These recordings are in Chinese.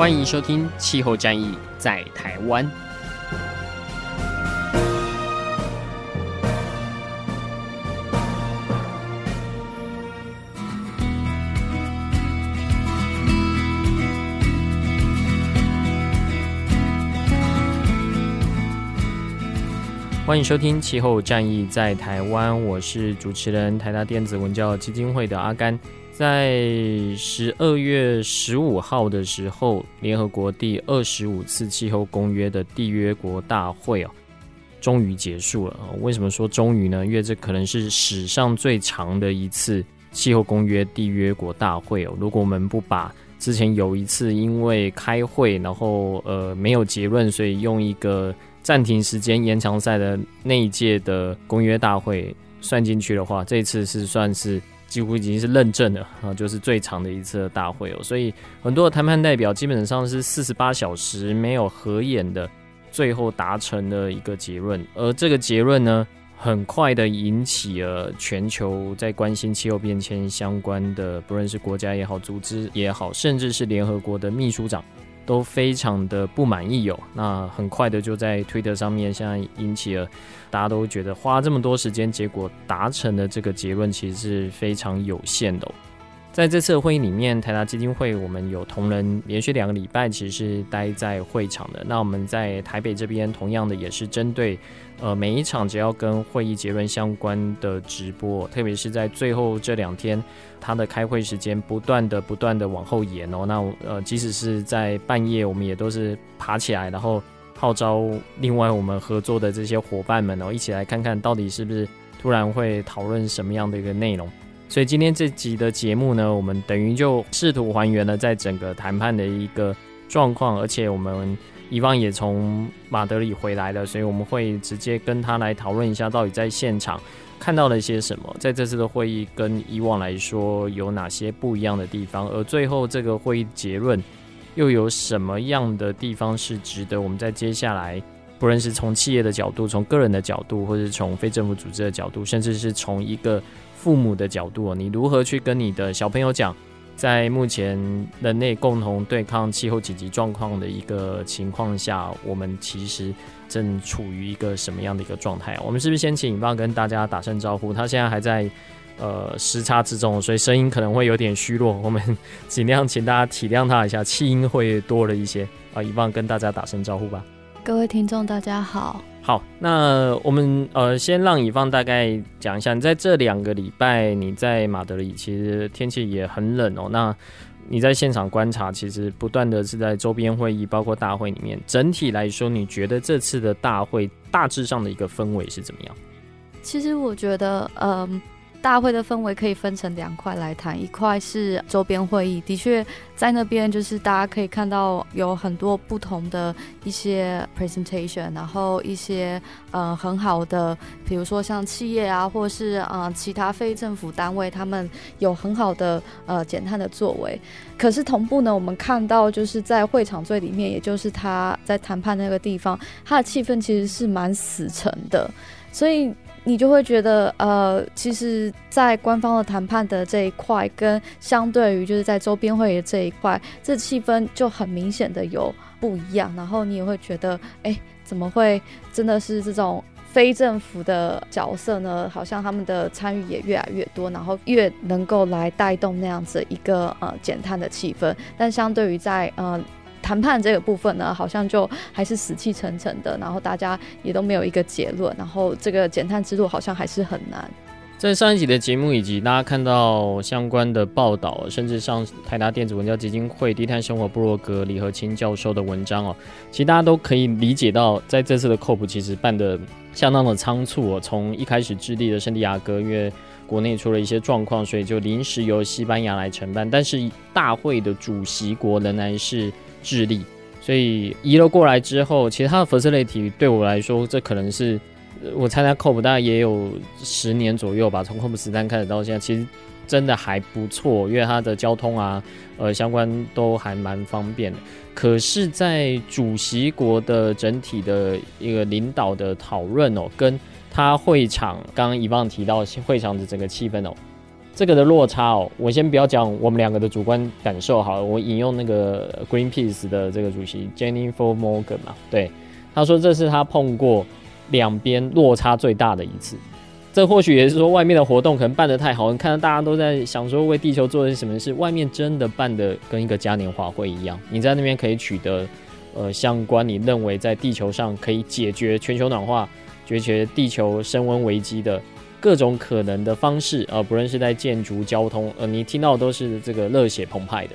欢迎收听《气候战役在台湾》。欢迎收听《气候战役在台湾》，我是主持人台达电子文教基金会的阿甘。在十二月十五号的时候，联合国第二十五次气候公约的缔约国大会哦，终于结束了。为什么说终于呢？因为这可能是史上最长的一次气候公约缔约国大会哦。如果我们不把之前有一次因为开会然后呃没有结论，所以用一个暂停时间延长赛的那一届的公约大会算进去的话，这次是算是。几乎已经是认证了啊，就是最长的一次大会哦，所以很多的谈判代表基本上是四十八小时没有合眼的，最后达成了一个结论，而这个结论呢，很快的引起了全球在关心气候变迁相关的，不论是国家也好，组织也好，甚至是联合国的秘书长。都非常的不满意哦，那很快的就在推特上面，现在引起了大家都觉得花这么多时间，结果达成的这个结论其实是非常有限的。在这次的会议里面，台达基金会我们有同仁连续两个礼拜其实是待在会场的。那我们在台北这边，同样的也是针对呃每一场只要跟会议结论相关的直播，特别是在最后这两天，它的开会时间不断的不断的往后延哦。那呃即使是在半夜，我们也都是爬起来，然后号召另外我们合作的这些伙伴们哦，一起来看看到底是不是突然会讨论什么样的一个内容。所以今天这集的节目呢，我们等于就试图还原了在整个谈判的一个状况，而且我们以往也从马德里回来了，所以我们会直接跟他来讨论一下，到底在现场看到了些什么，在这次的会议跟以往来说有哪些不一样的地方，而最后这个会议结论又有什么样的地方是值得我们在接下来，不论是从企业的角度、从个人的角度，或者是从非政府组织的角度，甚至是从一个父母的角度，你如何去跟你的小朋友讲，在目前人类共同对抗气候紧急状况的一个情况下，我们其实正处于一个什么样的一个状态？我们是不是先请尹放跟大家打声招呼？他现在还在呃时差之中，所以声音可能会有点虚弱，我们尽量请大家体谅他一下，气音会多了一些啊。尹放跟大家打声招呼吧。各位听众，大家好。好，那我们呃先让乙方大概讲一下，在这两个礼拜你在马德里，其实天气也很冷哦。那你在现场观察，其实不断的是在周边会议，包括大会里面，整体来说，你觉得这次的大会大致上的一个氛围是怎么样？其实我觉得，嗯、大会的氛围可以分成两块来谈，一块是周边会议，的确在那边就是大家可以看到有很多不同的一些 presentation，然后一些呃很好的，比如说像企业啊，或是呃其他非政府单位，他们有很好的呃减碳的作为。可是同步呢，我们看到就是在会场最里面，也就是他在谈判那个地方，他的气氛其实是蛮死沉的，所以。你就会觉得，呃，其实，在官方的谈判的这一块，跟相对于就是在周边会议这一块，这气氛就很明显的有不一样。然后你也会觉得，哎，怎么会真的是这种非政府的角色呢？好像他们的参与也越来越多，然后越能够来带动那样子一个呃减碳的气氛。但相对于在呃。谈判这个部分呢，好像就还是死气沉沉的，然后大家也都没有一个结论，然后这个减碳之路好像还是很难。在上一集的节目以及大家看到相关的报道，甚至上台达电子文教基金会低碳生活部落格李和清教授的文章哦，其实大家都可以理解到，在这次的 COP 其实办得相当的仓促哦，从一开始智利的圣地亚哥，因为国内出了一些状况，所以就临时由西班牙来承办。但是大会的主席国仍然是智利，所以移了过来之后，其实它的 facility 对我来说，这可能是我参加 COP 大概也有十年左右吧，从 COP 十三开始到现在，其实真的还不错，因为它的交通啊，呃，相关都还蛮方便的。可是，在主席国的整体的一个领导的讨论哦，跟他会场刚刚以往提到会场的整个气氛哦，这个的落差哦，我先不要讲我们两个的主观感受好了，我引用那个 Greenpeace 的这个主席 Jennifer Morgan 嘛，对，他说这是他碰过两边落差最大的一次。这或许也是说，外面的活动可能办得太好，你看到大家都在想说为地球做些什么事，外面真的办得跟一个嘉年华会一样，你在那边可以取得呃相关你认为在地球上可以解决全球暖化、解决地球升温危机的各种可能的方式，呃，不论是在建筑、交通，呃，你听到都是这个热血澎湃的。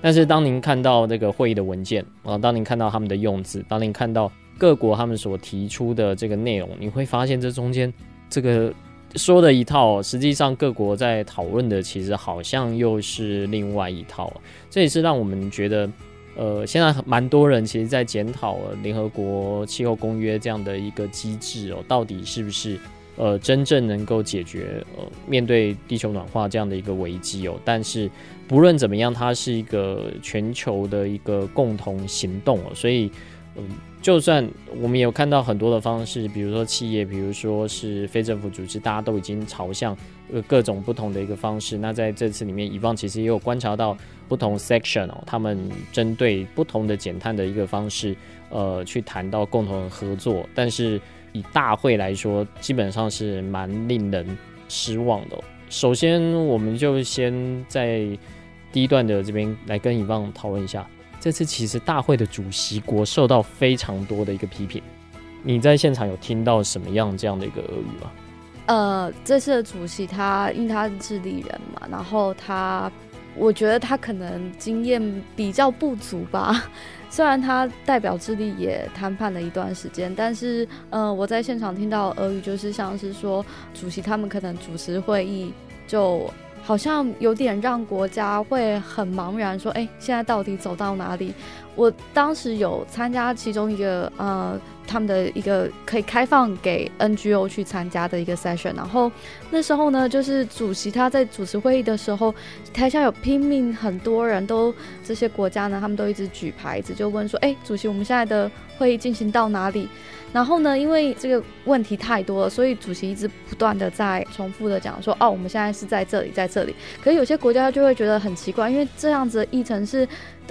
但是当您看到这个会议的文件啊、当您看到他们的用字，当您看到各国他们所提出的这个内容，你会发现这中间。这个说的一套，实际上各国在讨论的，其实好像又是另外一套。这也是让我们觉得，呃，现在蛮多人其实在检讨联合国气候公约这样的一个机制哦，到底是不是呃真正能够解决呃面对地球暖化这样的一个危机哦？但是不论怎么样，它是一个全球的一个共同行动哦，所以嗯。就算我们有看到很多的方式，比如说企业，比如说是非政府组织，大家都已经朝向呃各种不同的一个方式。那在这次里面，以往其实也有观察到不同 section 哦，他们针对不同的减碳的一个方式，呃，去谈到共同合作。但是以大会来说，基本上是蛮令人失望的。首先，我们就先在第一段的这边来跟以往讨论一下。这次其实大会的主席国受到非常多的一个批评，你在现场有听到什么样这样的一个俄语吗？呃，这次的主席他因为他是智利人嘛，然后他我觉得他可能经验比较不足吧。虽然他代表智利也谈判了一段时间，但是嗯，我在现场听到俄语就是像是说，主席他们可能主持会议就。好像有点让国家会很茫然，说：“哎，现在到底走到哪里？”我当时有参加其中一个呃，他们的一个可以开放给 NGO 去参加的一个 session，然后那时候呢，就是主席他在主持会议的时候，台下有拼命很多人都这些国家呢，他们都一直举牌子，就问说：“哎，主席，我们现在的会议进行到哪里？”然后呢，因为这个问题太多了，所以主席一直不断的在重复的讲说：“哦，我们现在是在这里，在这里。”可是有些国家就会觉得很奇怪，因为这样子的议程是，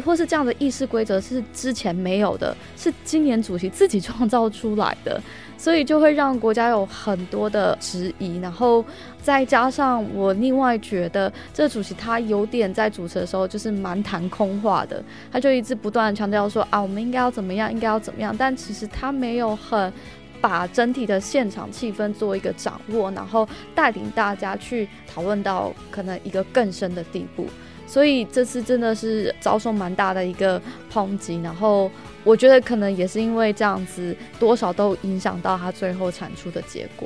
或是这样的议事规则是之前没有的，是今年主席自己创造出来的。所以就会让国家有很多的质疑，然后再加上我另外觉得这个主席他有点在主持的时候就是蛮谈空话的，他就一直不断强调说啊，我们应该要怎么样，应该要怎么样，但其实他没有很把整体的现场气氛做一个掌握，然后带领大家去讨论到可能一个更深的地步。所以这次真的是遭受蛮大的一个抨击，然后。我觉得可能也是因为这样子，多少都影响到他最后产出的结果。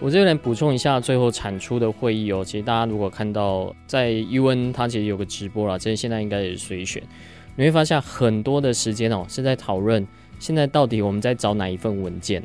我这边补充一下最后产出的会议哦。其实大家如果看到在 UN，它其实有个直播啦，这现在应该也是随选，你会发现很多的时间哦是在讨论现在到底我们在找哪一份文件。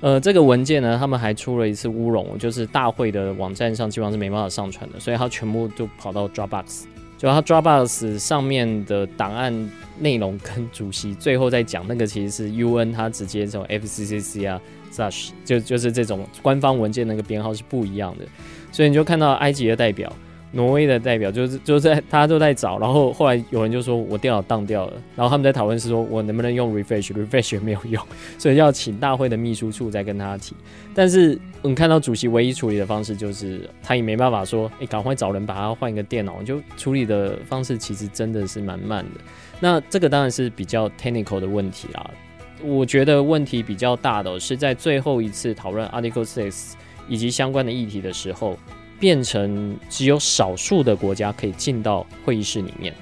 呃，这个文件呢，他们还出了一次乌龙，就是大会的网站上基本上是没办法上传的，所以它全部就跑到 Dropbox。就它 Dropbox 上面的档案内容跟主席最后在讲那个其实是 UN，它直接这种 FCCC 啊，such 就就是这种官方文件那个编号是不一样的，所以你就看到埃及的代表。挪威的代表就是就在他都在找，然后后来有人就说我电脑当掉了，然后他们在讨论是说我能不能用 refresh，refresh 也没有用，所以要请大会的秘书处再跟他提。但是你看到主席唯一处理的方式就是他也没办法说，哎，赶快找人把他换一个电脑，就处理的方式其实真的是蛮慢的。那这个当然是比较 technical 的问题啦。我觉得问题比较大的是在最后一次讨论 Article Six 以及相关的议题的时候。变成只有少数的国家可以进到会议室里面，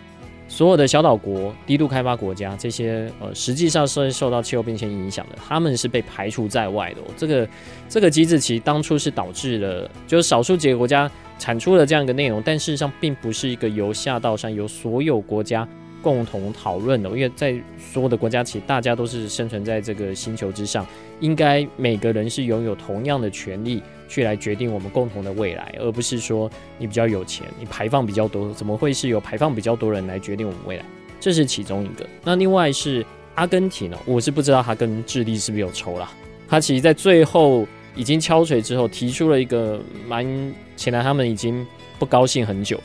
所有的小岛国、低度开发国家这些呃，实际上是受到气候变迁影响的，他们是被排除在外的。这个这个机制其实当初是导致了，就是少数几个国家产出了这样一个内容，但事实上并不是一个由下到上由所有国家共同讨论的，因为在所有的国家其实大家都是生存在这个星球之上，应该每个人是拥有同样的权利去来决定我们共同的未来，而不是说你比较有钱，你排放比较多，怎么会是由排放比较多人来决定我们未来？这是其中一个。那另外是阿根廷呢，我是不知道他跟智利是不是有仇啦。他其实在最后已经敲锤之后，提出了一个蛮显然他们已经不高兴很久。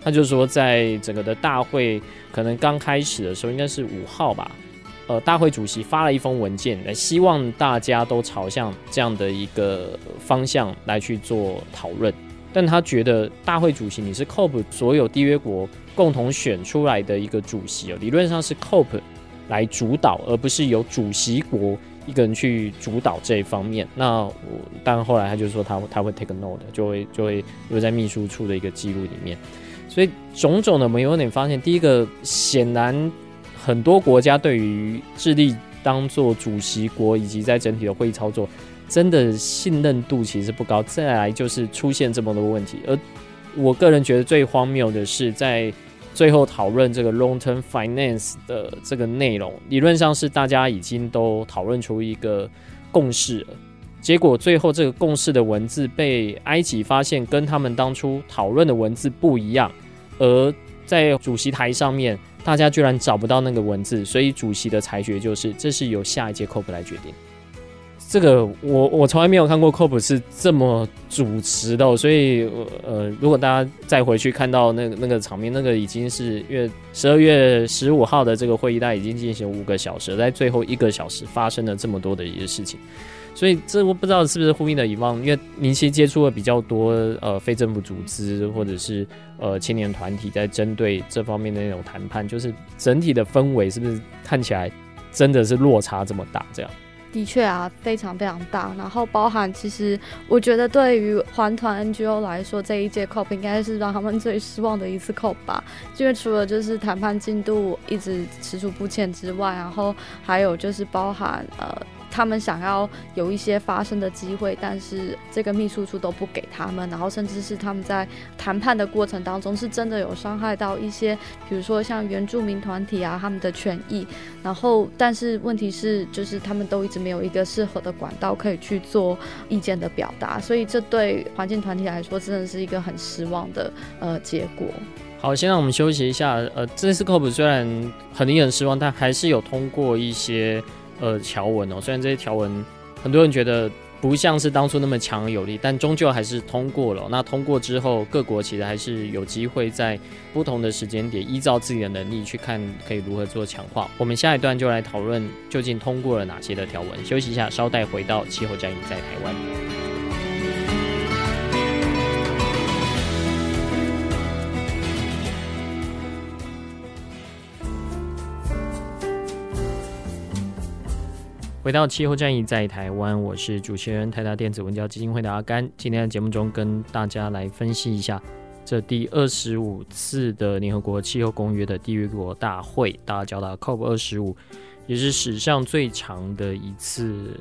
他就说，在整个的大会可能刚开始的时候，应该是五号吧，呃，大会主席发了一封文件，来希望大家都朝向这样的一个方向来去做讨论。但他觉得大会主席你是 COP 所有缔约国共同选出来的一个主席哦，理论上是 COP 来主导，而不是由主席国一个人去主导这一方面。那我，但后来他就说他他会 take a note，就会就会留在秘书处的一个记录里面。所以种种的，我们有点发现，第一个，显然很多国家对于智利当做主席国以及在整体的会议操作，真的信任度其实不高。再来就是出现这么多问题，而我个人觉得最荒谬的是，在最后讨论这个 long-term finance 的这个内容，理论上是大家已经都讨论出一个共识了，结果最后这个共识的文字被埃及发现跟他们当初讨论的文字不一样。而在主席台上面，大家居然找不到那个文字，所以主席的裁决就是，这是由下一届 COP 来决定。这个我我从来没有看过 COP 是这么主持的，所以呃，如果大家再回去看到那个那个场面，那个已经是月十二月十五号的这个会议，大概已经进行五个小时，在最后一个小时发生了这么多的一些事情。所以这我不知道是不是呼应的以往，因为您其实接触了比较多呃非政府组织或者是呃青年团体，在针对这方面的那种谈判，就是整体的氛围是不是看起来真的是落差这么大？这样的确啊，非常非常大。然后包含其实我觉得对于环团 NGO 来说，这一届 COP 应该是让他们最失望的一次 COP 吧，因为除了就是谈判进度一直持续不前之外，然后还有就是包含呃。他们想要有一些发声的机会，但是这个秘书处都不给他们，然后甚至是他们在谈判的过程当中，是真的有伤害到一些，比如说像原住民团体啊，他们的权益。然后，但是问题是，就是他们都一直没有一个适合的管道可以去做意见的表达，所以这对环境团体来说，真的是一个很失望的呃结果。好，先让我们休息一下。呃，这次 COP 虽然很令人失望，但还是有通过一些。呃，条文哦，虽然这些条文很多人觉得不像是当初那么强有力，但终究还是通过了。那通过之后，各国其实还是有机会在不同的时间点，依照自己的能力去看可以如何做强化。我们下一段就来讨论究竟通过了哪些的条文。休息一下，稍待回到气候战役在台湾。回到气候战役在台湾，我是主持人台达电子文教基金会的阿甘。今天的节目中，跟大家来分析一下这第二十五次的联合国气候公约的缔约国大会，大家叫它 COP 二十五，也是史上最长的一次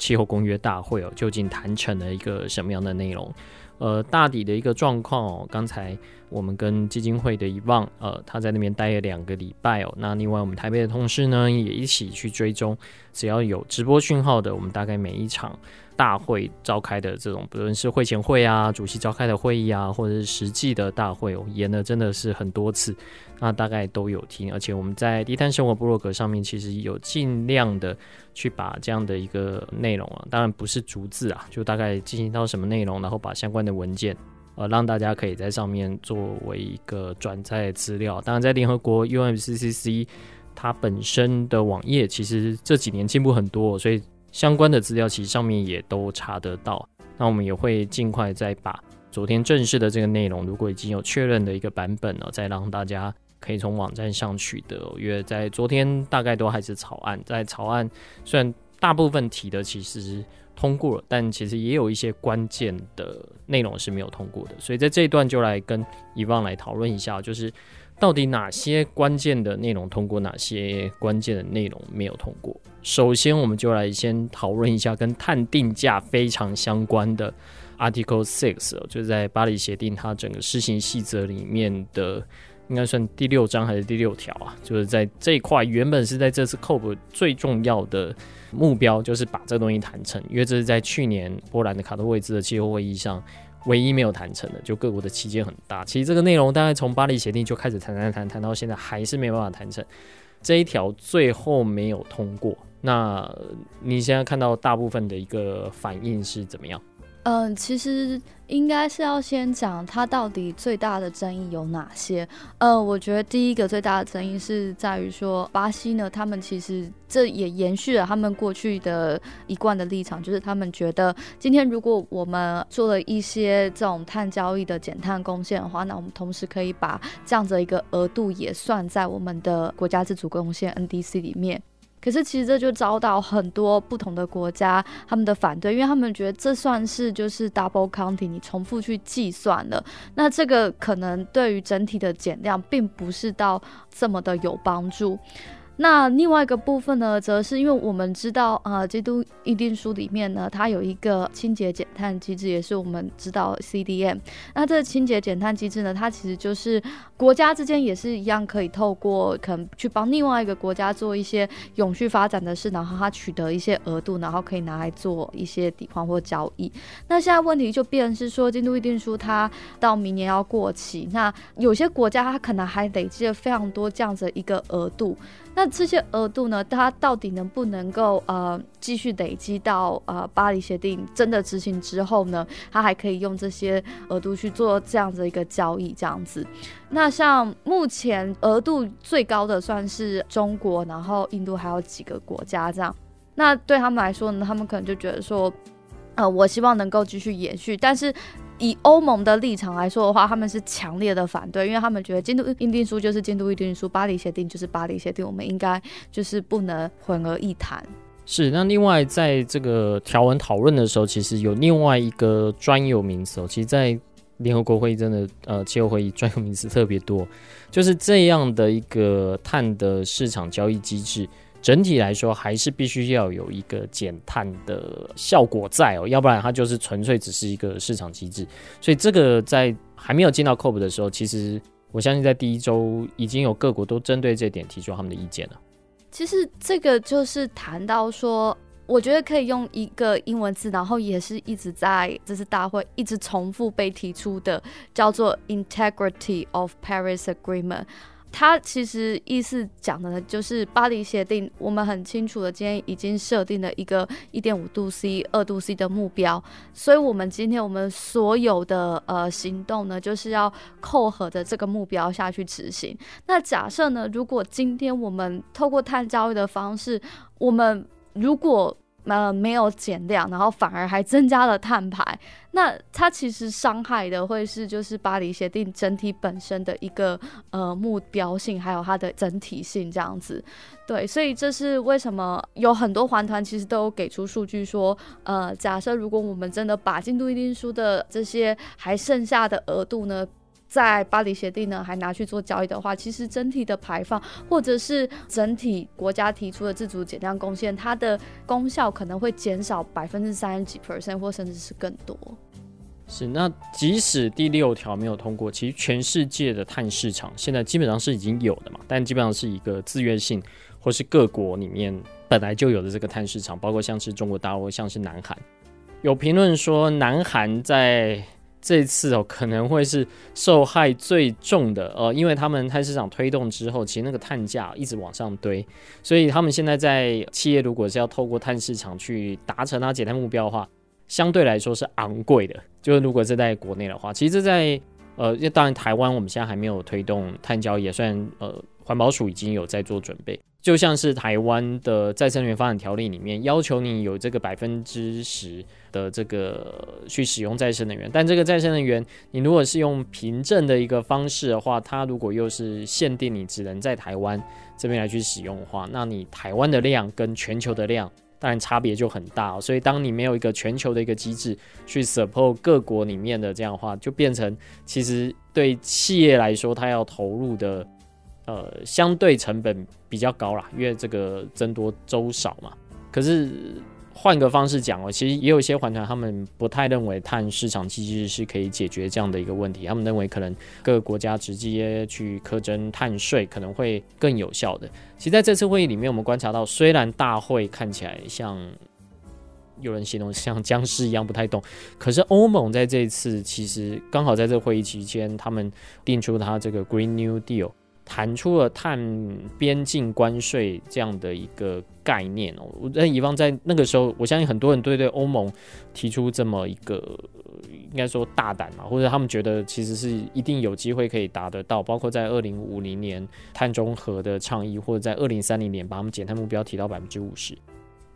气候公约大会哦。究竟谈成了一个什么样的内容？呃，大抵的一个状况哦，刚才。我们跟基金会的遗忘，呃，他在那边待了两个礼拜哦。那另外我们台北的同事呢，也一起去追踪，只要有直播讯号的，我们大概每一场大会召开的这种，不论是会前会啊、主席召开的会议啊，或者是实际的大会哦，演的真的是很多次，那大概都有听。而且我们在低碳生活部落格上面，其实有尽量的去把这样的一个内容啊，当然不是逐字啊，就大概进行到什么内容，然后把相关的文件。呃，让大家可以在上面作为一个转载资料。当然，在联合国 UNFCCC 它本身的网页，其实这几年进步很多，所以相关的资料其实上面也都查得到。那我们也会尽快再把昨天正式的这个内容，如果已经有确认的一个版本了，再让大家可以从网站上取得。因为在昨天大概都还是草案，在草案虽然大部分提的其实。通过了，但其实也有一些关键的内容是没有通过的。所以在这一段就来跟伊旺来讨论一下，就是到底哪些关键的内容通过，哪些关键的内容没有通过。首先，我们就来先讨论一下跟碳定价非常相关的 Article Six，就是在巴黎协定它整个施行细则里面的。应该算第六章还是第六条啊？就是在这一块，原本是在这次 COP 最重要的目标，就是把这个东西谈成，因为这是在去年波兰的卡托维兹的气候会议上唯一没有谈成的，就各国的期间很大。其实这个内容大概从巴黎协定就开始谈谈谈谈到现在，还是没有办法谈成。这一条最后没有通过。那你现在看到大部分的一个反应是怎么样？嗯，其实应该是要先讲它到底最大的争议有哪些。呃，我觉得第一个最大的争议是在于说，巴西呢，他们其实这也延续了他们过去的一贯的立场，就是他们觉得今天如果我们做了一些这种碳交易的减碳贡献的话，那我们同时可以把这样子一个额度也算在我们的国家自主贡献 NDC 里面。可是其实这就遭到很多不同的国家他们的反对，因为他们觉得这算是就是 double counting，你重复去计算了，那这个可能对于整体的减量并不是到这么的有帮助。那另外一个部分呢，则是因为我们知道，呃，京都议定书里面呢，它有一个清洁减碳机制，也是我们知道 CDM。那这个清洁减碳机制呢，它其实就是国家之间也是一样，可以透过可能去帮另外一个国家做一些永续发展的事，然后它取得一些额度，然后可以拿来做一些抵换或交易。那现在问题就变成是说，京都议定书它到明年要过期，那有些国家它可能还累积了非常多这样子的一个额度。那这些额度呢，它到底能不能够呃继续累积到呃巴黎协定真的执行之后呢？它还可以用这些额度去做这样子一个交易，这样子。那像目前额度最高的算是中国，然后印度还有几个国家这样。那对他们来说呢，他们可能就觉得说，呃，我希望能够继续延续，但是。以欧盟的立场来说的话，他们是强烈的反对，因为他们觉得京都议定书就是京都议定书，巴黎协定就是巴黎协定，我们应该就是不能混而一谈。是，那另外在这个条文讨论的时候，其实有另外一个专有名词哦，其实，在联合国会议真的呃气候会议专有名词特别多，就是这样的一个碳的市场交易机制。整体来说，还是必须要有一个减碳的效果在哦，要不然它就是纯粹只是一个市场机制。所以这个在还没有进到 COP 的时候，其实我相信在第一周已经有各国都针对这点提出他们的意见了。其实这个就是谈到说，我觉得可以用一个英文字，然后也是一直在这次大会一直重复被提出的，叫做 Integrity of Paris Agreement。它其实意思讲的呢，就是巴黎协定，我们很清楚的，今天已经设定了一个一点五度 C、二度 C 的目标，所以我们今天我们所有的呃行动呢，就是要扣合着这个目标下去执行。那假设呢，如果今天我们透过碳交易的方式，我们如果呃，没有减量，然后反而还增加了碳排，那它其实伤害的会是就是巴黎协定整体本身的一个呃目标性，还有它的整体性这样子。对，所以这是为什么有很多环团其实都给出数据说，呃，假设如果我们真的把京都议定书的这些还剩下的额度呢，在巴黎协定呢，还拿去做交易的话，其实整体的排放或者是整体国家提出的自主减量贡献，它的功效可能会减少百分之三十几 percent，或甚至是更多。是，那即使第六条没有通过，其实全世界的碳市场现在基本上是已经有的嘛，但基本上是一个自愿性，或是各国里面本来就有的这个碳市场，包括像是中国大陆，像是南韩，有评论说南韩在。这次哦，可能会是受害最重的，呃，因为他们碳市场推动之后，其实那个碳价一直往上堆，所以他们现在在企业如果是要透过碳市场去达成它减碳目标的话，相对来说是昂贵的。就是如果是在国内的话，其实这在呃，当然台湾我们现在还没有推动碳交易，也算呃，环保署已经有在做准备。就像是台湾的再生能源发展条例里面要求你有这个百分之十的这个去使用再生能源，但这个再生能源你如果是用凭证的一个方式的话，它如果又是限定你只能在台湾这边来去使用的话，那你台湾的量跟全球的量当然差别就很大。所以当你没有一个全球的一个机制去 support 各国里面的这样的话，就变成其实对企业来说，它要投入的呃相对成本比较高啦，因为这个增多粥少嘛。可是。换个方式讲哦，其实也有一些环团，他们不太认为碳市场机制是可以解决这样的一个问题。他们认为可能各个国家直接去课征碳税可能会更有效的。其实在这次会议里面，我们观察到，虽然大会看起来像有人形容像僵尸一样不太动，可是欧盟在这一次其实刚好在这个会议期间，他们定出他这个 Green New Deal。谈出了碳边境关税这样的一个概念哦，那以方在那个时候，我相信很多人对对欧盟提出这么一个应该说大胆嘛，或者他们觉得其实是一定有机会可以达得到，包括在二零五零年碳中和的倡议，或者在二零三零年把他们减碳目标提到百分之五十，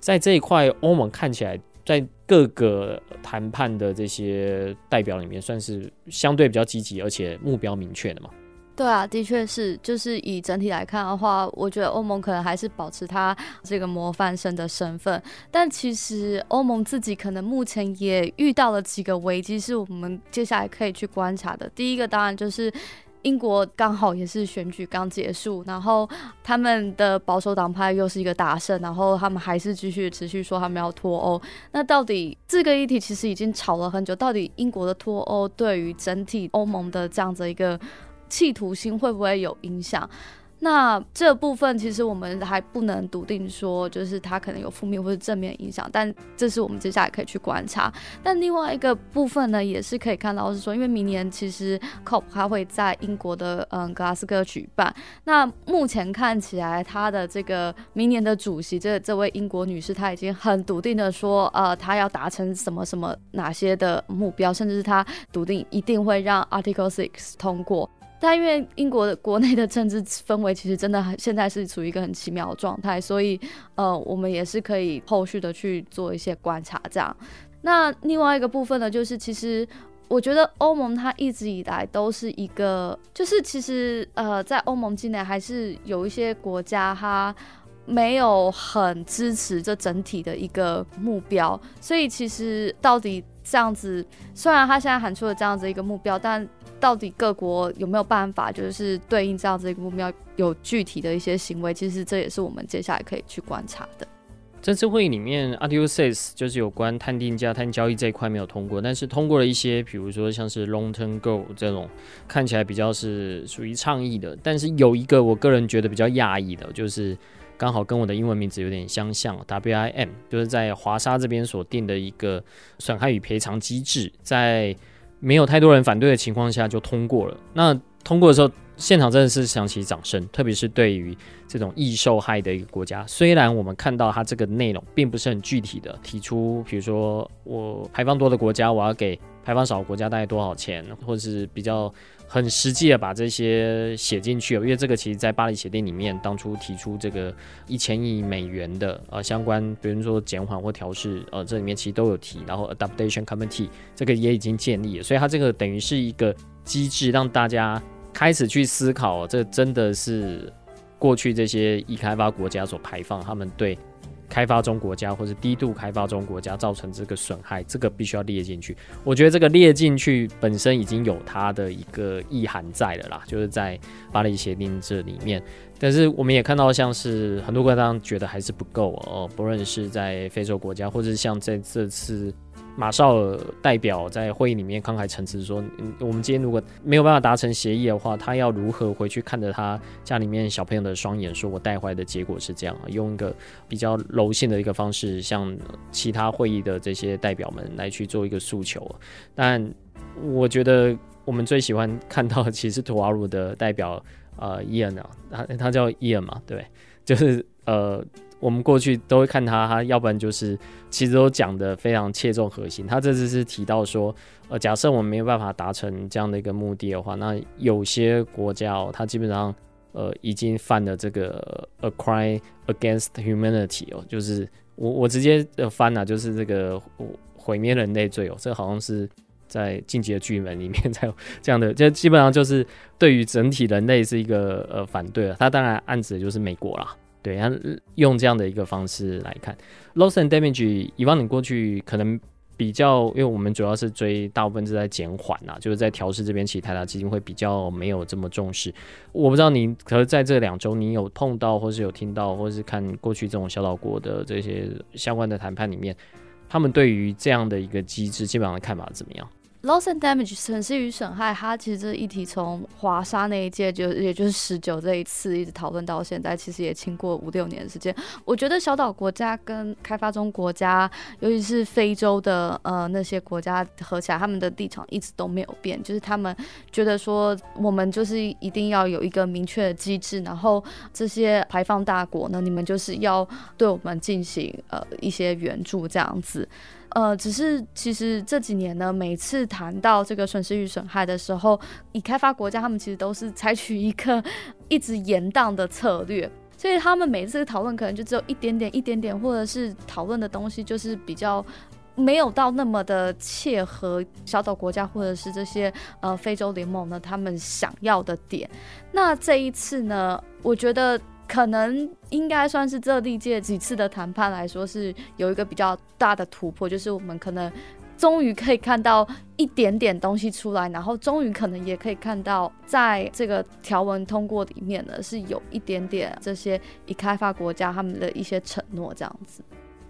在这一块，欧盟看起来在各个谈判的这些代表里面，算是相对比较积极，而且目标明确的嘛。对啊，的确是，就是以整体来看的话，我觉得欧盟可能还是保持它这个模范生的身份。但其实欧盟自己可能目前也遇到了几个危机，是我们接下来可以去观察的。第一个当然就是英国刚好也是选举刚结束，然后他们的保守党派又是一个大胜，然后他们还是继续持续说他们要脱欧。那到底这个议题其实已经吵了很久，到底英国的脱欧对于整体欧盟的这样子一个。企图心会不会有影响？那这部分其实我们还不能笃定说，就是它可能有负面或者正面影响，但这是我们接下来可以去观察。但另外一个部分呢，也是可以看到是说，因为明年其实 COP 它会在英国的嗯格拉斯哥举办。那目前看起来，他的这个明年的主席这这位英国女士，她已经很笃定的说，呃，她要达成什么什么哪些的目标，甚至是她笃定一定会让 Article Six 通过。但因为英国的国内的政治氛围其实真的很现在是处于一个很奇妙的状态，所以呃，我们也是可以后续的去做一些观察。这样，那另外一个部分呢，就是其实我觉得欧盟它一直以来都是一个，就是其实呃，在欧盟境内还是有一些国家它没有很支持这整体的一个目标，所以其实到底这样子，虽然他现在喊出了这样子一个目标，但到底各国有没有办法，就是对应这样子一个目标，有具体的一些行为？其实这也是我们接下来可以去观察的。这次会议里面，Article 6就是有关碳定价、碳交易这一块没有通过，但是通过了一些，比如说像是 Long Term g o 这种看起来比较是属于倡议的。但是有一个我个人觉得比较讶异的，就是刚好跟我的英文名字有点相像，WIM，就是在华沙这边所定的一个损害与赔偿机制，在。没有太多人反对的情况下就通过了。那通过的时候，现场真的是响起掌声，特别是对于这种易受害的一个国家。虽然我们看到它这个内容并不是很具体的提出，比如说我排放多的国家，我要给排放少的国家大概多少钱，或者是比较。很实际的把这些写进去，因为这个其实在巴黎协定里面当初提出这个一千亿美元的呃相关，比如说减缓或调试，呃这里面其实都有提，然后 Adaptation Committee 这个也已经建立了，所以它这个等于是一个机制，让大家开始去思考，这真的是过去这些已开发国家所排放，他们对。开发中国家或是低度开发中国家造成这个损害，这个必须要列进去。我觉得这个列进去本身已经有它的一个意涵在了啦，就是在巴黎协定这里面。但是我们也看到，像是很多国家觉得还是不够哦，不论是在非洲国家，或者像在这次。马绍尔代表在会议里面慷慨陈词说：“嗯，我们今天如果没有办法达成协议的话，他要如何回去看着他家里面小朋友的双眼，说我带回来的结果是这样，用一个比较柔性的一个方式，向其他会议的这些代表们来去做一个诉求。但我觉得我们最喜欢看到其实图瓦鲁的代表呃伊恩啊，他他叫伊恩嘛，对，就是呃。”我们过去都会看他，他要不然就是其实都讲得非常切中核心。他这次是提到说，呃，假设我们没有办法达成这样的一个目的的话，那有些国家哦，他基本上呃已经犯了这个 a crime against humanity 哦，就是我我直接呃翻了，就是这个毁灭人类罪哦，这好像是在进阶的巨人里面才有这样的，就基本上就是对于整体人类是一个呃反对了。他当然暗指的就是美国啦。对，他用这样的一个方式来看，loss and damage，以往你过去可能。比较，因为我们主要是追，大部分是在减缓呐，就是在调试这边，其实台达基金会比较没有这么重视。我不知道你，可是在这两周，你有碰到，或是有听到，或是看过去这种小岛国的这些相关的谈判里面，他们对于这样的一个机制，基本上的看法怎么样？Loss and damage，损失与损害，它其实这议题从华沙那一届就也就是十九这一次一直讨论到现在，其实也经过五六年的时间。我觉得小岛国家跟开发中国家，尤其是非洲的呃那些国家合起来，他们的立场一直都没有变，就是他们觉得说我们就是一定要有一个明确的机制，然后这些排放大国呢，你们就是要对我们进行呃一些援助这样子。呃，只是其实这几年呢，每次谈到这个损失与损害的时候，以开发国家，他们其实都是采取一个一直延宕的策略，所以他们每次讨论可能就只有一点点、一点点，或者是讨论的东西就是比较没有到那么的切合小岛国家或者是这些呃非洲联盟呢他们想要的点。那这一次呢，我觉得。可能应该算是这历届几次的谈判来说，是有一个比较大的突破，就是我们可能终于可以看到一点点东西出来，然后终于可能也可以看到，在这个条文通过里面呢，是有一点点这些已开发国家他们的一些承诺这样子。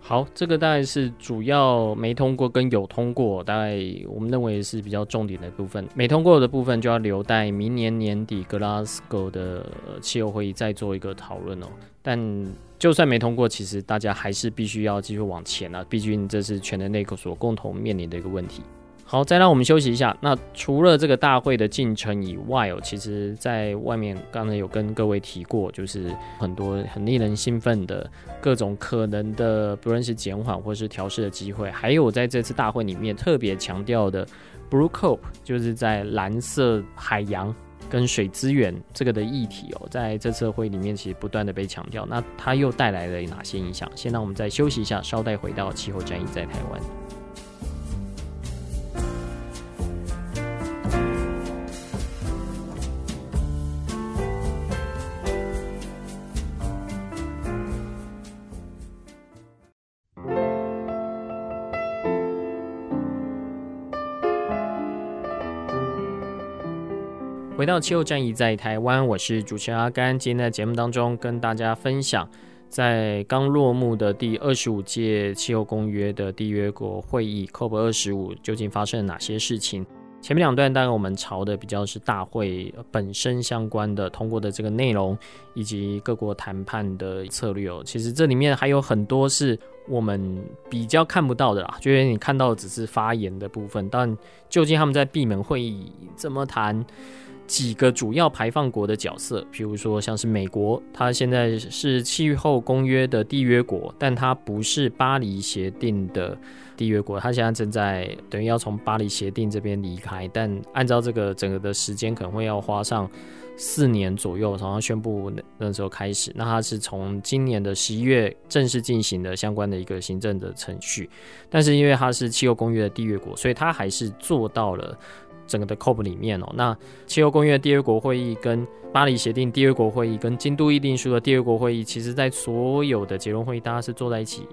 好，这个大概是主要没通过跟有通过，大概我们认为是比较重点的部分。没通过的部分就要留待明年年底 Glasgow 的气候会议再做一个讨论哦。但就算没通过，其实大家还是必须要继续往前啊，毕竟这是全人类所共同面临的一个问题。好，再让我们休息一下。那除了这个大会的进程以外哦，其实在外面刚才有跟各位提过，就是很多很令人兴奋的各种可能的，不论是减缓或是调试的机会，还有在这次大会里面特别强调的 Blue cope，就是在蓝色海洋跟水资源这个的议题哦，在这次会里面其实不断的被强调。那它又带来了哪些影响？先让我们再休息一下，稍待回到气候战役在台湾。回到气候战役在台湾，我是主持人阿甘。今天在节目当中跟大家分享，在刚落幕的第二十五届气候公约的缔约国会议 COP 二十五究竟发生了哪些事情？前面两段当然我们朝的比较是大会本身相关的通过的这个内容，以及各国谈判的策略哦。其实这里面还有很多是我们比较看不到的啦，就是你看到的只是发言的部分，但究竟他们在闭门会议怎么谈？几个主要排放国的角色，比如说像是美国，它现在是气候公约的缔约国，但它不是巴黎协定的缔约国，它现在正在等于要从巴黎协定这边离开，但按照这个整个的时间，可能会要花上四年左右，从它宣布那时候开始，那它是从今年的十一月正式进行的相关的一个行政的程序，但是因为它是气候公约的缔约国，所以它还是做到了。整个的 COP 里面哦，那气候公约第二国会议跟巴黎协定第二国会议跟京都议定书的第二国会议，其实在所有的结论会议，大家是坐在一起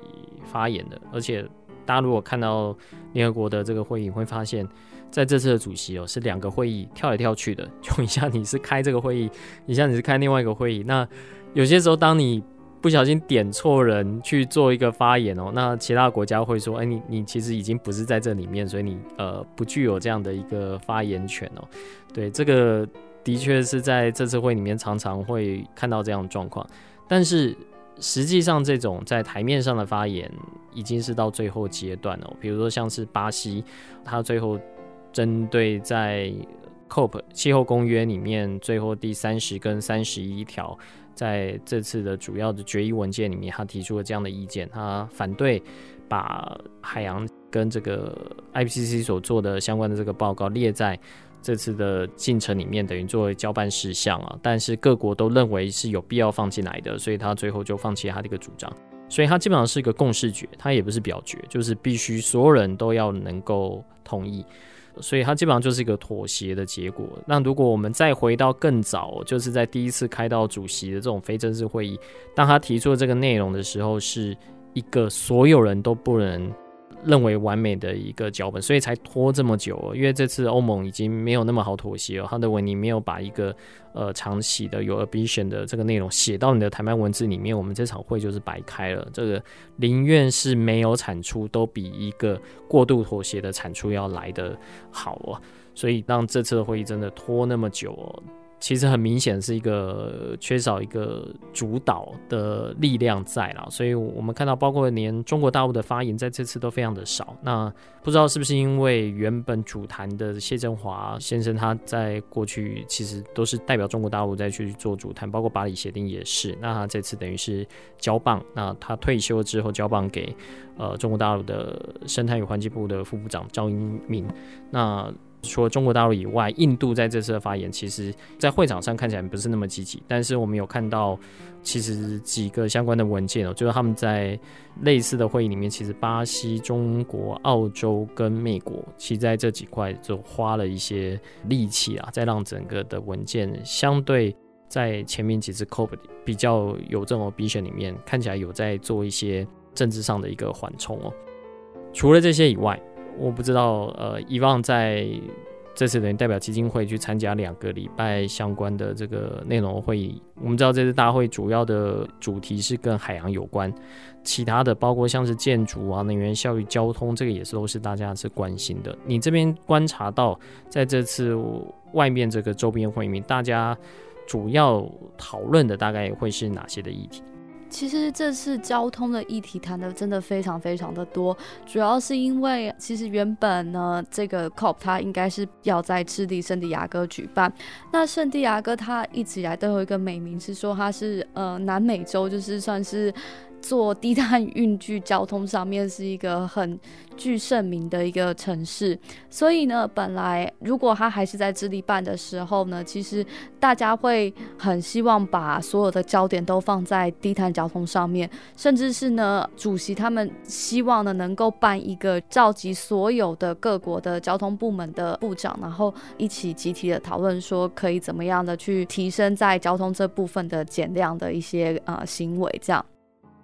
发言的。而且大家如果看到联合国的这个会议，会发现在这次的主席哦是两个会议跳来跳去的，就一下你是开这个会议，一下你是开另外一个会议。那有些时候当你不小心点错人去做一个发言哦，那其他国家会说，哎，你你其实已经不是在这里面，所以你呃不具有这样的一个发言权哦。对，这个的确是在这次会里面常常会看到这样的状况，但是实际上这种在台面上的发言已经是到最后阶段了。比如说像是巴西，他最后针对在 COP 气候公约里面最后第三十跟三十一条。在这次的主要的决议文件里面，他提出了这样的意见，他反对把海洋跟这个 IPCC 所做的相关的这个报告列在这次的进程里面，等于作为交办事项啊。但是各国都认为是有必要放进来的，所以他最后就放弃他这个主张。所以他基本上是一个共识决，他也不是表决，就是必须所有人都要能够同意。所以它基本上就是一个妥协的结果。那如果我们再回到更早，就是在第一次开到主席的这种非正式会议，当他提出这个内容的时候，是一个所有人都不能认为完美的一个脚本，所以才拖这么久。因为这次欧盟已经没有那么好妥协了，他的文你没有把一个呃长期的有 ambition 的这个内容写到你的谈判文字里面，我们这场会就是白开了。这个宁愿是没有产出，都比一个过度妥协的产出要来得好哦。所以让这次的会议真的拖那么久哦。其实很明显是一个缺少一个主导的力量在啦，所以我们看到，包括连中国大陆的发言在这次都非常的少。那不知道是不是因为原本主谈的谢振华先生他在过去其实都是代表中国大陆再去做主谈，包括巴黎协定也是。那他这次等于是交棒，那他退休之后交棒给呃中国大陆的生态与环境部的副部长赵英明。那除了中国大陆以外，印度在这次的发言，其实，在会场上看起来不是那么积极。但是我们有看到，其实几个相关的文件哦，就是他们在类似的会议里面，其实巴西、中国、澳洲跟美国，其实在这几块就花了一些力气啊，在让整个的文件相对在前面几次 COP 比较有这种 ambition 里面，看起来有在做一些政治上的一个缓冲哦。除了这些以外，我不知道，呃，以往在这次等于代表基金会去参加两个礼拜相关的这个内容会议。我们知道这次大会主要的主题是跟海洋有关，其他的包括像是建筑啊、能源效率、交通，这个也是都是大家是关心的。你这边观察到，在这次外面这个周边会议，大家主要讨论的大概会是哪些的议题？其实这次交通的议题谈的真的非常非常的多，主要是因为其实原本呢，这个 COP 它应该是要在智利圣地亚哥举办。那圣地亚哥它一直以来都有一个美名，是说它是呃南美洲就是算是。做低碳运具交通上面是一个很具盛名的一个城市，所以呢，本来如果他还是在智利办的时候呢，其实大家会很希望把所有的焦点都放在低碳交通上面，甚至是呢，主席他们希望呢能够办一个召集所有的各国的交通部门的部长，然后一起集体的讨论说可以怎么样的去提升在交通这部分的减量的一些呃行为，这样。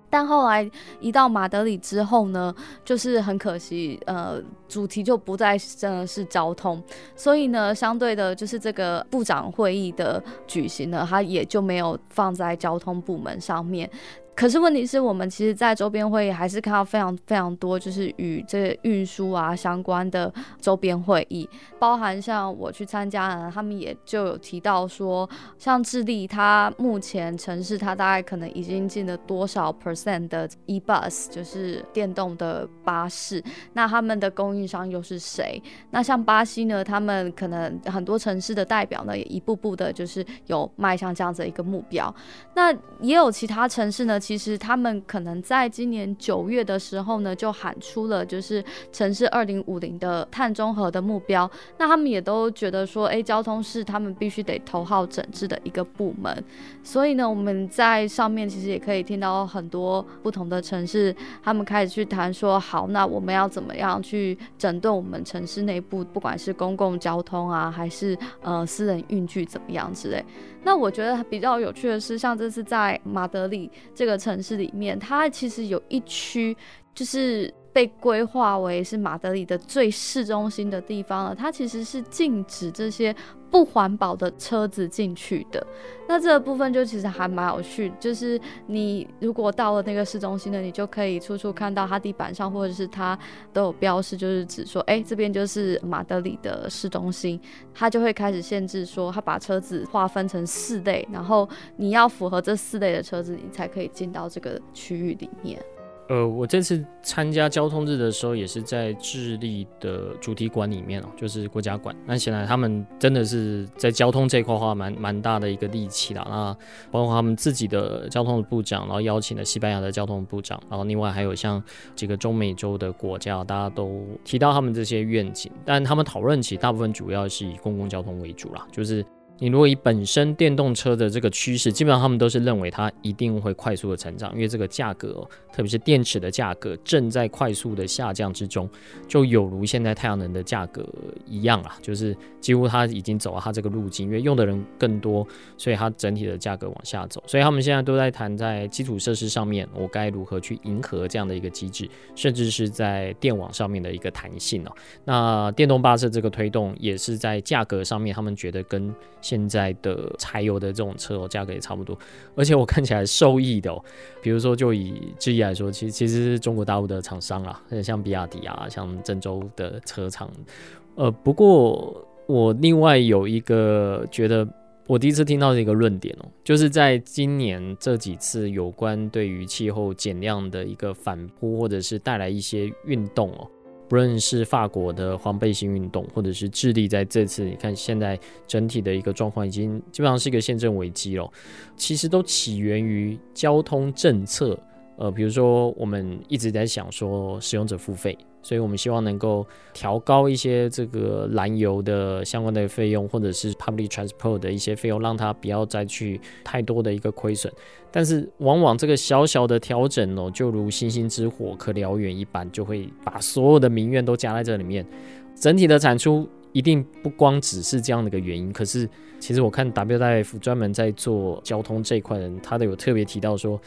但后来一到马德里之后呢，就是很可惜，呃，主题就不再真的是交通，所以呢，相对的，就是这个部长会议的举行呢，它也就没有放在交通部门上面。可是问题是我们其实，在周边会议还是看到非常非常多，就是与这运输啊相关的周边会议，包含像我去参加呢，他们也就有提到说，像智利，它目前城市它大概可能已经进了多少 percent 的 e-bus，就是电动的巴士，那他们的供应商又是谁？那像巴西呢，他们可能很多城市的代表呢，也一步步的就是有迈向这样子一个目标，那也有其他城市呢。其实他们可能在今年九月的时候呢，就喊出了就是城市二零五零的碳中和的目标。那他们也都觉得说，哎，交通是他们必须得头号整治的一个部门。所以呢，我们在上面其实也可以听到很多不同的城市，他们开始去谈说，好，那我们要怎么样去整顿我们城市内部，不管是公共交通啊，还是呃私人运具怎么样之类。那我觉得比较有趣的是，像这次在马德里这个城市里面，它其实有一区就是。被规划为是马德里的最市中心的地方了，它其实是禁止这些不环保的车子进去的。那这个部分就其实还蛮有趣，就是你如果到了那个市中心呢，你就可以处处看到它地板上或者是它都有标示，就是指说，哎，这边就是马德里的市中心，它就会开始限制说，它把车子划分成四类，然后你要符合这四类的车子，你才可以进到这个区域里面。呃，我这次参加交通日的时候，也是在智利的主题馆里面哦，就是国家馆。那显然他们真的是在交通这块花蛮蛮大的一个力气啦。那包括他们自己的交通的部长，然后邀请了西班牙的交通部长，然后另外还有像几个中美洲的国家，大家都提到他们这些愿景。但他们讨论起大部分主要是以公共交通为主啦，就是。你如果以本身电动车的这个趋势，基本上他们都是认为它一定会快速的成长，因为这个价格，特别是电池的价格正在快速的下降之中，就有如现在太阳能的价格一样啊，就是几乎它已经走了它这个路径，因为用的人更多，所以它整体的价格往下走，所以他们现在都在谈在基础设施上面，我该如何去迎合这样的一个机制，甚至是在电网上面的一个弹性哦。那电动巴士这个推动也是在价格上面，他们觉得跟现在的柴油的这种车，价格也差不多，而且我看起来受益的哦，比如说就以之一来说，其实其实是中国大陆的厂商啦，像比亚迪啊，像郑州的车厂，呃，不过我另外有一个觉得，我第一次听到的一个论点哦，就是在今年这几次有关对于气候减量的一个反扑，或者是带来一些运动哦。不论是法国的黄背心运动，或者是智利在这次，你看现在整体的一个状况已经基本上是一个宪政危机了，其实都起源于交通政策。呃，比如说我们一直在想说使用者付费。所以我们希望能够调高一些这个燃油的相关的费用，或者是 public transport 的一些费用，让它不要再去太多的一个亏损。但是往往这个小小的调整哦，就如星星之火可燎原一般，就会把所有的民怨都加在这里面。整体的产出一定不光只是这样的一个原因。可是其实我看 WWF 专门在做交通这一块的人，他都有特别提到说。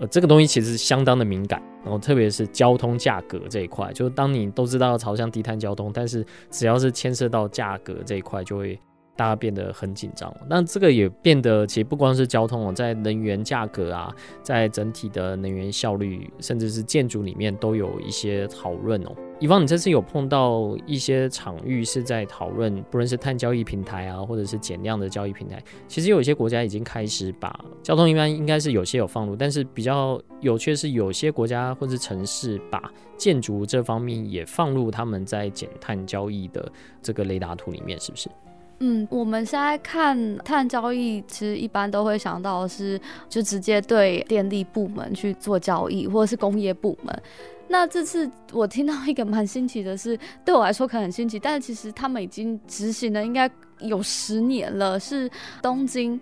呃，这个东西其实相当的敏感，然后特别是交通价格这一块，就是当你都知道要朝向低碳交通，但是只要是牵涉到价格这一块，就会大家变得很紧张。那这个也变得，其实不光是交通哦，在能源价格啊，在整体的能源效率，甚至是建筑里面，都有一些讨论哦。以方，你这次有碰到一些场域是在讨论，不论是碳交易平台啊，或者是减量的交易平台，其实有些国家已经开始把交通一般应该是有些有放入，但是比较有趣的是，有些国家或者城市把建筑这方面也放入他们在减碳交易的这个雷达图里面，是不是？嗯，我们现在看碳交易，其实一般都会想到是就直接对电力部门去做交易，或者是工业部门。那这次我听到一个蛮新奇的是，对我来说可能很新奇，但是其实他们已经执行了应该有十年了。是东京，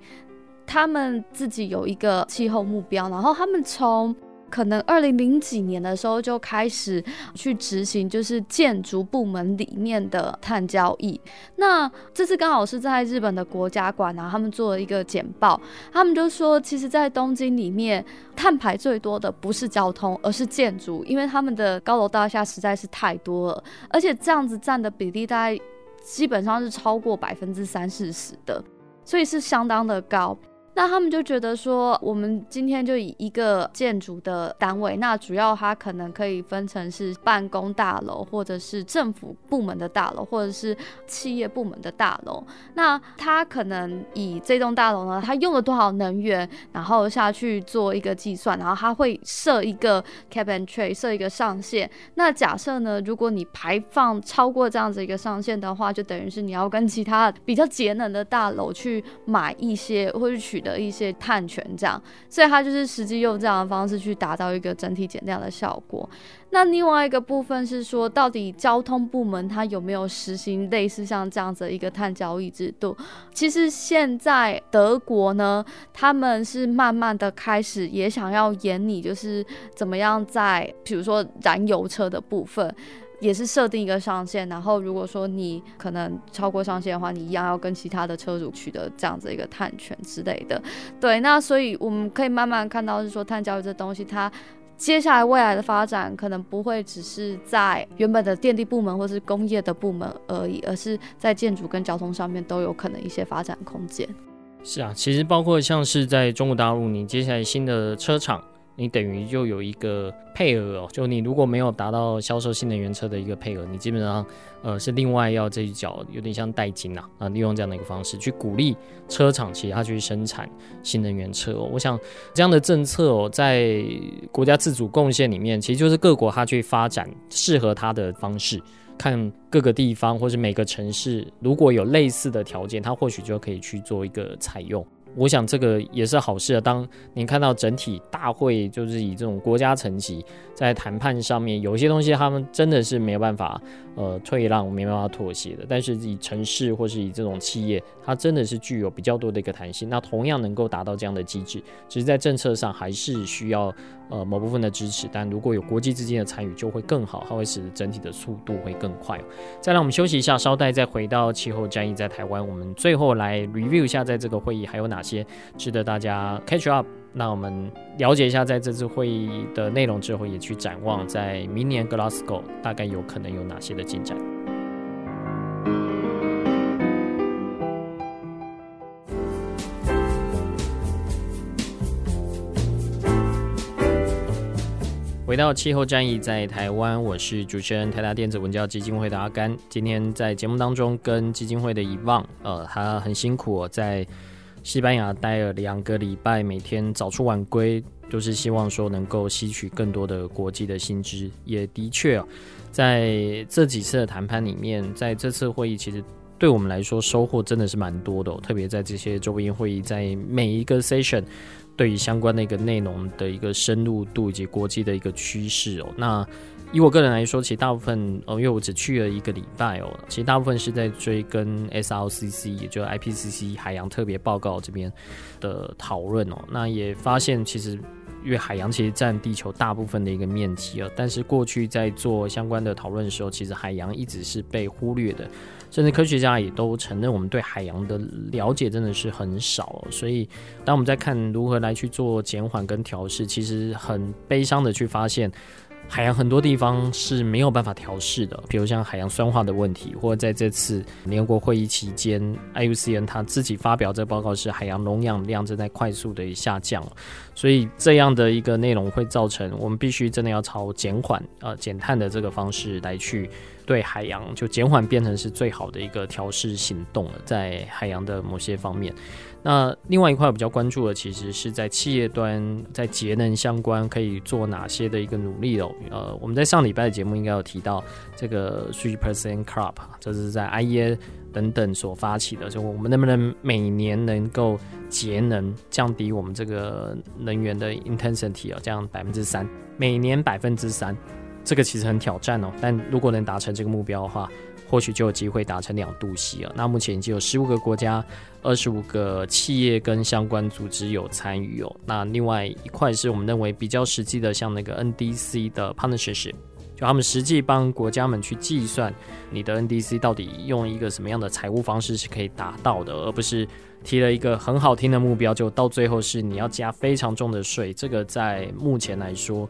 他们自己有一个气候目标，然后他们从。可能二零零几年的时候就开始去执行，就是建筑部门里面的碳交易。那这次刚好是在日本的国家馆啊，他们做了一个简报，他们就说，其实，在东京里面碳排最多的不是交通，而是建筑，因为他们的高楼大厦实在是太多了，而且这样子占的比例大概基本上是超过百分之三四十的，所以是相当的高。那他们就觉得说，我们今天就以一个建筑的单位，那主要它可能可以分成是办公大楼，或者是政府部门的大楼，或者是企业部门的大楼。那它可能以这栋大楼呢，它用了多少能源，然后下去做一个计算，然后它会设一个 cap and trade，设一个上限。那假设呢，如果你排放超过这样子一个上限的话，就等于是你要跟其他比较节能的大楼去买一些，或者取。的一些碳权，这样，所以他就是实际用这样的方式去达到一个整体减量的效果。那另外一个部分是说，到底交通部门它有没有实行类似像这样子的一个碳交易制度？其实现在德国呢，他们是慢慢的开始也想要研拟，就是怎么样在比如说燃油车的部分。也是设定一个上限，然后如果说你可能超过上限的话，你一样要跟其他的车主取得这样子一个碳权之类的。对，那所以我们可以慢慢看到是说碳交易这东西，它接下来未来的发展可能不会只是在原本的电力部门或是工业的部门而已，而是在建筑跟交通上面都有可能一些发展空间。是啊，其实包括像是在中国大陆，你接下来新的车厂。你等于就有一个配额哦，就你如果没有达到销售新能源车的一个配额，你基本上呃是另外要这一缴，有点像代金呐啊，利用这样的一个方式去鼓励车厂其他去生产新能源车哦。我想这样的政策哦，在国家自主贡献里面，其实就是各国它去发展适合它的方式，看各个地方或是每个城市如果有类似的条件，它或许就可以去做一个采用。我想这个也是好事啊。当你看到整体大会就是以这种国家层级在谈判上面，有些东西他们真的是没有办法呃退让，没办法妥协的。但是以城市或是以这种企业，它真的是具有比较多的一个弹性，那同样能够达到这样的机制，只是在政策上还是需要呃某部分的支持。但如果有国际资金的参与，就会更好，它会使整体的速度会更快。再让我们休息一下，稍待再回到气候战役在台湾，我们最后来 review 一下，在这个会议还有哪些值得大家 catch up。那我们了解一下，在这次会议的内容之后，也去展望在明年 Glasgow 大概有可能有哪些的进展。回到气候战役在台湾，我是主持人台达电子文教基金会的阿甘。今天在节目当中跟基金会的遗忘，呃，他很辛苦，在。西班牙待了两个礼拜，每天早出晚归，都是希望说能够吸取更多的国际的新知。也的确啊，在这几次的谈判里面，在这次会议，其实对我们来说收获真的是蛮多的哦。特别在这些周边会议，在每一个 session，对于相关的一个内容的一个深入度以及国际的一个趋势哦，那。以我个人来说，其实大部分哦，因为我只去了一个礼拜哦，其实大部分是在追跟 SRCC，也就是 IPCC 海洋特别报告这边的讨论哦。那也发现，其实因为海洋其实占地球大部分的一个面积啊，但是过去在做相关的讨论的时候，其实海洋一直是被忽略的，甚至科学家也都承认，我们对海洋的了解真的是很少。所以，当我们在看如何来去做减缓跟调试，其实很悲伤的去发现。海洋很多地方是没有办法调试的，比如像海洋酸化的问题，或者在这次联合国会议期间，IUCN 他自己发表这个报告是海洋溶氧量正在快速的下降，所以这样的一个内容会造成我们必须真的要朝减缓呃减碳的这个方式来去对海洋就减缓变成是最好的一个调试行动了，在海洋的某些方面。那另外一块我比较关注的，其实是在企业端，在节能相关可以做哪些的一个努力哦。呃，我们在上礼拜的节目应该有提到这个 Three Percent Club，这是在 IEA 等等所发起的，就我们能不能每年能够节能，降低我们这个能源的 intensity 哦，这样百分之三，每年百分之三，这个其实很挑战哦。但如果能达成这个目标的话，或许就有机会达成两度 C 了。那目前已经有十五个国家、二十五个企业跟相关组织有参与哦。那另外一块是我们认为比较实际的，像那个 NDC 的 partnership，就他们实际帮国家们去计算你的 NDC 到底用一个什么样的财务方式是可以达到的，而不是提了一个很好听的目标，就到最后是你要加非常重的税。这个在目前来说，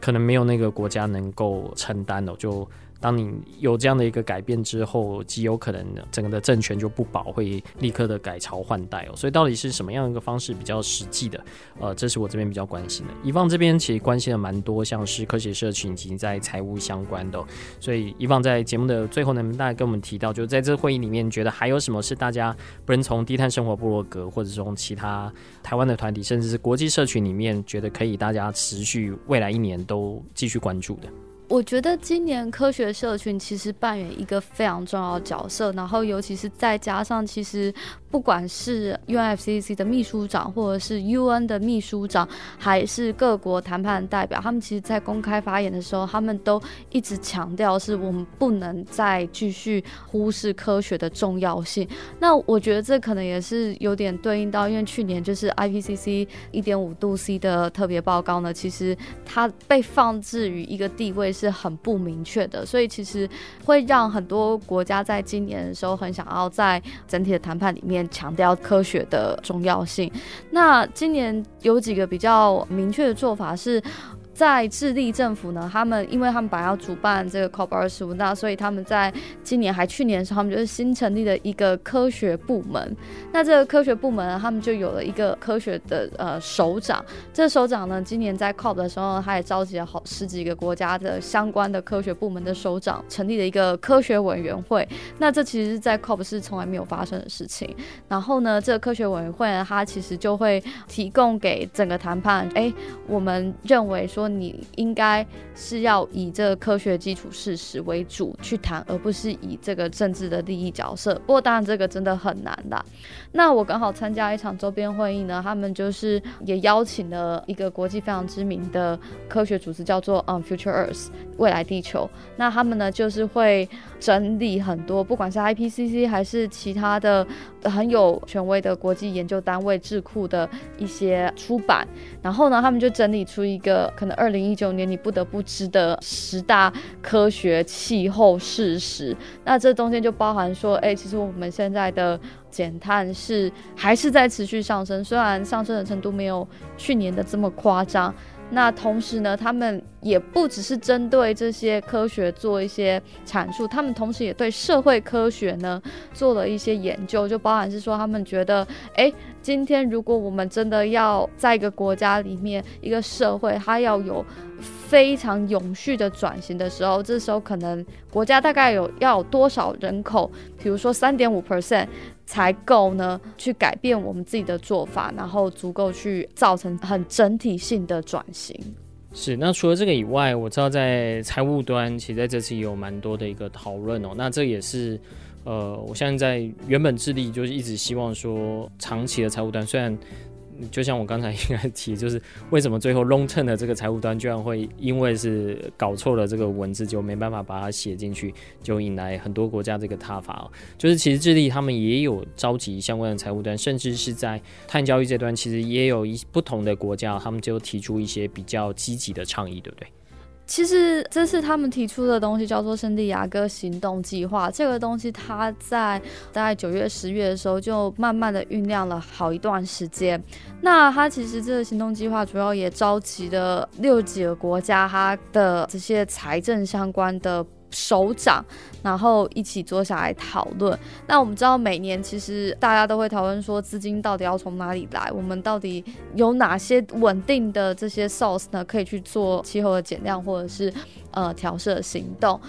可能没有那个国家能够承担的，就。当你有这样的一个改变之后，极有可能整个的政权就不保，会立刻的改朝换代哦。所以到底是什么样一个方式比较实际的？呃，这是我这边比较关心的。伊旺这边其实关心的蛮多，像是科学社群以及在财务相关的。所以伊旺在节目的最后呢，大概跟我们提到，就在这会议里面，觉得还有什么是大家不能从低碳生活部落格，或者从其他台湾的团体，甚至是国际社群里面，觉得可以大家持续未来一年都继续关注的。我觉得今年科学社群其实扮演一个非常重要的角色，然后尤其是再加上，其实不管是 UNFCCC 的秘书长，或者是 UN 的秘书长，还是各国谈判代表，他们其实在公开发言的时候，他们都一直强调是我们不能再继续忽视科学的重要性。那我觉得这可能也是有点对应到，因为去年就是 IPCC 一点五度 C 的特别报告呢，其实它被放置于一个地位。是很不明确的，所以其实会让很多国家在今年的时候很想要在整体的谈判里面强调科学的重要性。那今年有几个比较明确的做法是。在智利政府呢，他们因为他们本来要主办这个 COP 二十五，那所以他们在今年还去年的时候，他们就是新成立的一个科学部门。那这个科学部门，他们就有了一个科学的呃首长。这个首长呢，今年在 COP 的时候，他也召集了好十几个国家的相关的科学部门的首长，成立了一个科学委员会。那这其实在 COP 是从来没有发生的事情。然后呢，这个科学委员会呢，它其实就会提供给整个谈判，哎，我们认为说。你应该是要以这个科学基础事实为主去谈，而不是以这个政治的利益角色。不过当然这个真的很难啦。那我刚好参加一场周边会议呢，他们就是也邀请了一个国际非常知名的科学组织，叫做嗯 Future Earth 未来地球。那他们呢就是会整理很多，不管是 IPCC 还是其他的很有权威的国际研究单位智库的一些出版，然后呢，他们就整理出一个可能二零一九年你不得不知的十大科学气候事实。那这中间就包含说，哎，其实我们现在的减碳是还是在持续上升，虽然上升的程度没有去年的这么夸张。那同时呢，他们也不只是针对这些科学做一些阐述，他们同时也对社会科学呢做了一些研究，就包含是说，他们觉得，诶，今天如果我们真的要在一个国家里面，一个社会，它要有非常永续的转型的时候，这时候可能国家大概有要多少人口，比如说三点五 percent。才够呢，去改变我们自己的做法，然后足够去造成很整体性的转型。是，那除了这个以外，我知道在财务端，其实在这次也有蛮多的一个讨论哦。那这也是，呃，我相信在原本致力就是一直希望说长期的财务端，虽然。就像我刚才应该提，就是为什么最后 long term 的这个财务端居然会因为是搞错了这个文字，就没办法把它写进去，就引来很多国家这个挞伐哦。就是其实智利他们也有召集相关的财务端，甚至是在碳交易这端，其实也有一不同的国家，他们就提出一些比较积极的倡议，对不对？其实这是他们提出的东西，叫做圣地亚哥行动计划。这个东西它在大概九月、十月的时候就慢慢的酝酿了好一段时间。那它其实这个行动计划主要也召集了六几个国家，它的这些财政相关的。首长，然后一起坐下来讨论。那我们知道，每年其实大家都会讨论说，资金到底要从哪里来？我们到底有哪些稳定的这些 source 呢？可以去做气候的减量或者是呃调色行动。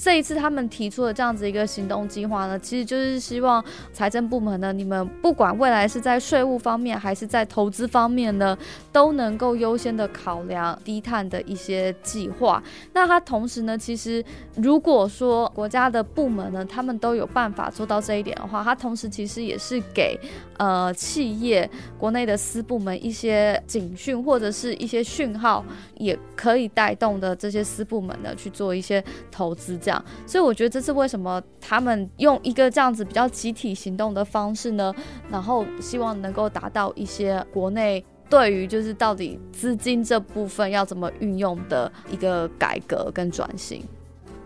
这一次他们提出的这样子一个行动计划呢，其实就是希望财政部门呢，你们不管未来是在税务方面还是在投资方面呢，都能够优先的考量低碳的一些计划。那它同时呢，其实如果说国家的部门呢，他们都有办法做到这一点的话，它同时其实也是给呃企业国内的私部门一些警讯或者是一些讯号，也可以带动的这些私部门呢去做一些投资。这样，所以我觉得这是为什么他们用一个这样子比较集体行动的方式呢？然后希望能够达到一些国内对于就是到底资金这部分要怎么运用的一个改革跟转型。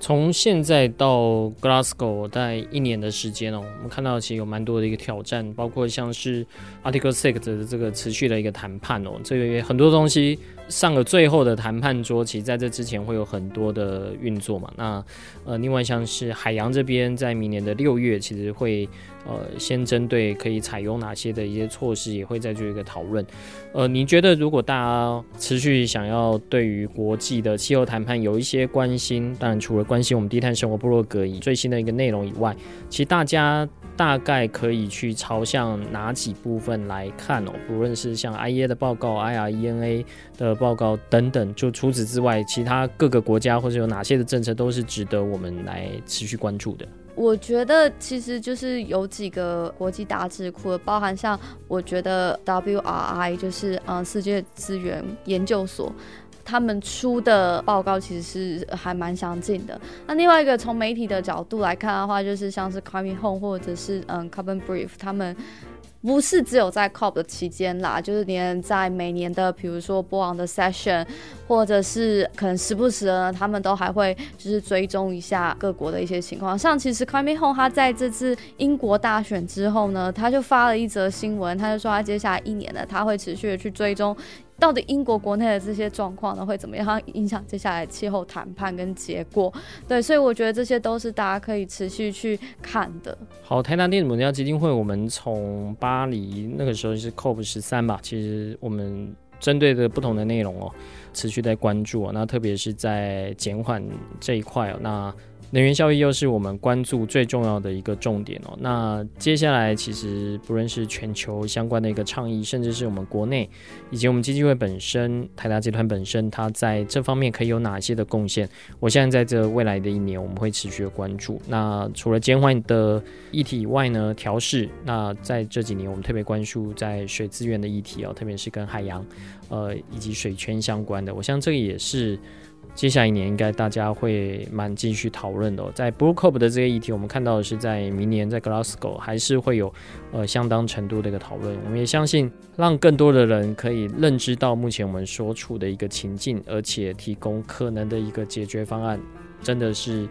从现在到 Glasgow 在一年的时间哦，我们看到其实有蛮多的一个挑战，包括像是 Article Six 的这个持续的一个谈判哦，这个也很多东西。上了最后的谈判桌，其实在这之前会有很多的运作嘛。那呃，另外像是海洋这边，在明年的六月，其实会呃先针对可以采用哪些的一些措施，也会再做一个讨论。呃，你觉得如果大家持续想要对于国际的气候谈判有一些关心，当然除了关心我们低碳生活部落格以最新的一个内容以外，其实大家。大概可以去朝向哪几部分来看哦？不论是像 IEA 的报告、IRENA 的报告等等，就除此之外，其他各个国家或者有哪些的政策都是值得我们来持续关注的？我觉得其实就是有几个国际大智库，包含像我觉得 WRI 就是嗯世界资源研究所。他们出的报告其实是还蛮详尽的。那另外一个从媒体的角度来看的话，就是像是 Climate Home 或者是嗯 Carbon Brief，他们不是只有在 COP 的期间啦，就是连在每年的比如说波昂的 Session，或者是可能时不时，他们都还会就是追踪一下各国的一些情况。像其实 Climate Home 他在这次英国大选之后呢，他就发了一则新闻，他就说他接下来一年呢，他会持续的去追踪。到底英国国内的这些状况呢，会怎么样影响接下来气候谈判跟结果？对，所以我觉得这些都是大家可以持续去看的。好，台南电子文教基金会，我们从巴黎那个时候是 COP 十三吧，其实我们针对的不同的内容哦，持续在关注哦。那特别是在减缓这一块哦，那。能源效益又是我们关注最重要的一个重点哦。那接下来其实不论是全球相关的一个倡议，甚至是我们国内以及我们基金会本身，台达集团本身，它在这方面可以有哪些的贡献？我现在在这未来的一年，我们会持续的关注。那除了减缓的议题以外呢，调试。那在这几年，我们特别关注在水资源的议题哦，特别是跟海洋，呃，以及水圈相关的。我想这个也是。接下来一年应该大家会蛮继续讨论的。在 Blue COP 的这个议题，我们看到的是在明年在 Glasgow 还是会有呃相当程度的一个讨论。我们也相信，让更多的人可以认知到目前我们所处的一个情境，而且提供可能的一个解决方案，真的是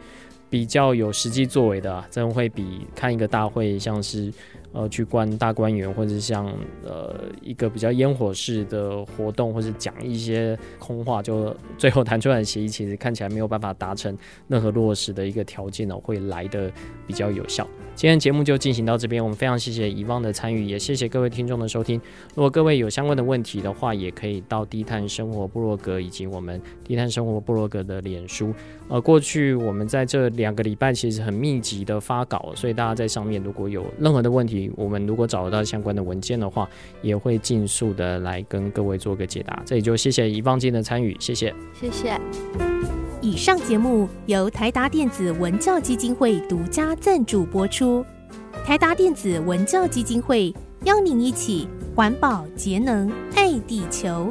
比较有实际作为的啊，真会比看一个大会像是。呃，去观大观园，或者像呃一个比较烟火式的活动，或者讲一些空话，就最后谈出来的协议，其实看起来没有办法达成任何落实的一个条件呢，会来的比较有效。今天节目就进行到这边，我们非常谢谢遗忘的参与，也谢谢各位听众的收听。如果各位有相关的问题的话，也可以到低碳生活部落格以及我们低碳生活部落格的脸书。呃，过去我们在这两个礼拜其实很密集的发稿，所以大家在上面如果有任何的问题，我们如果找得到相关的文件的话，也会尽速的来跟各位做个解答。这里就谢谢一方金的参与，谢谢，谢谢。以上节目由台达电子文教基金会独家赞助播出。台达电子文教基金会邀您一起环保节能爱地球。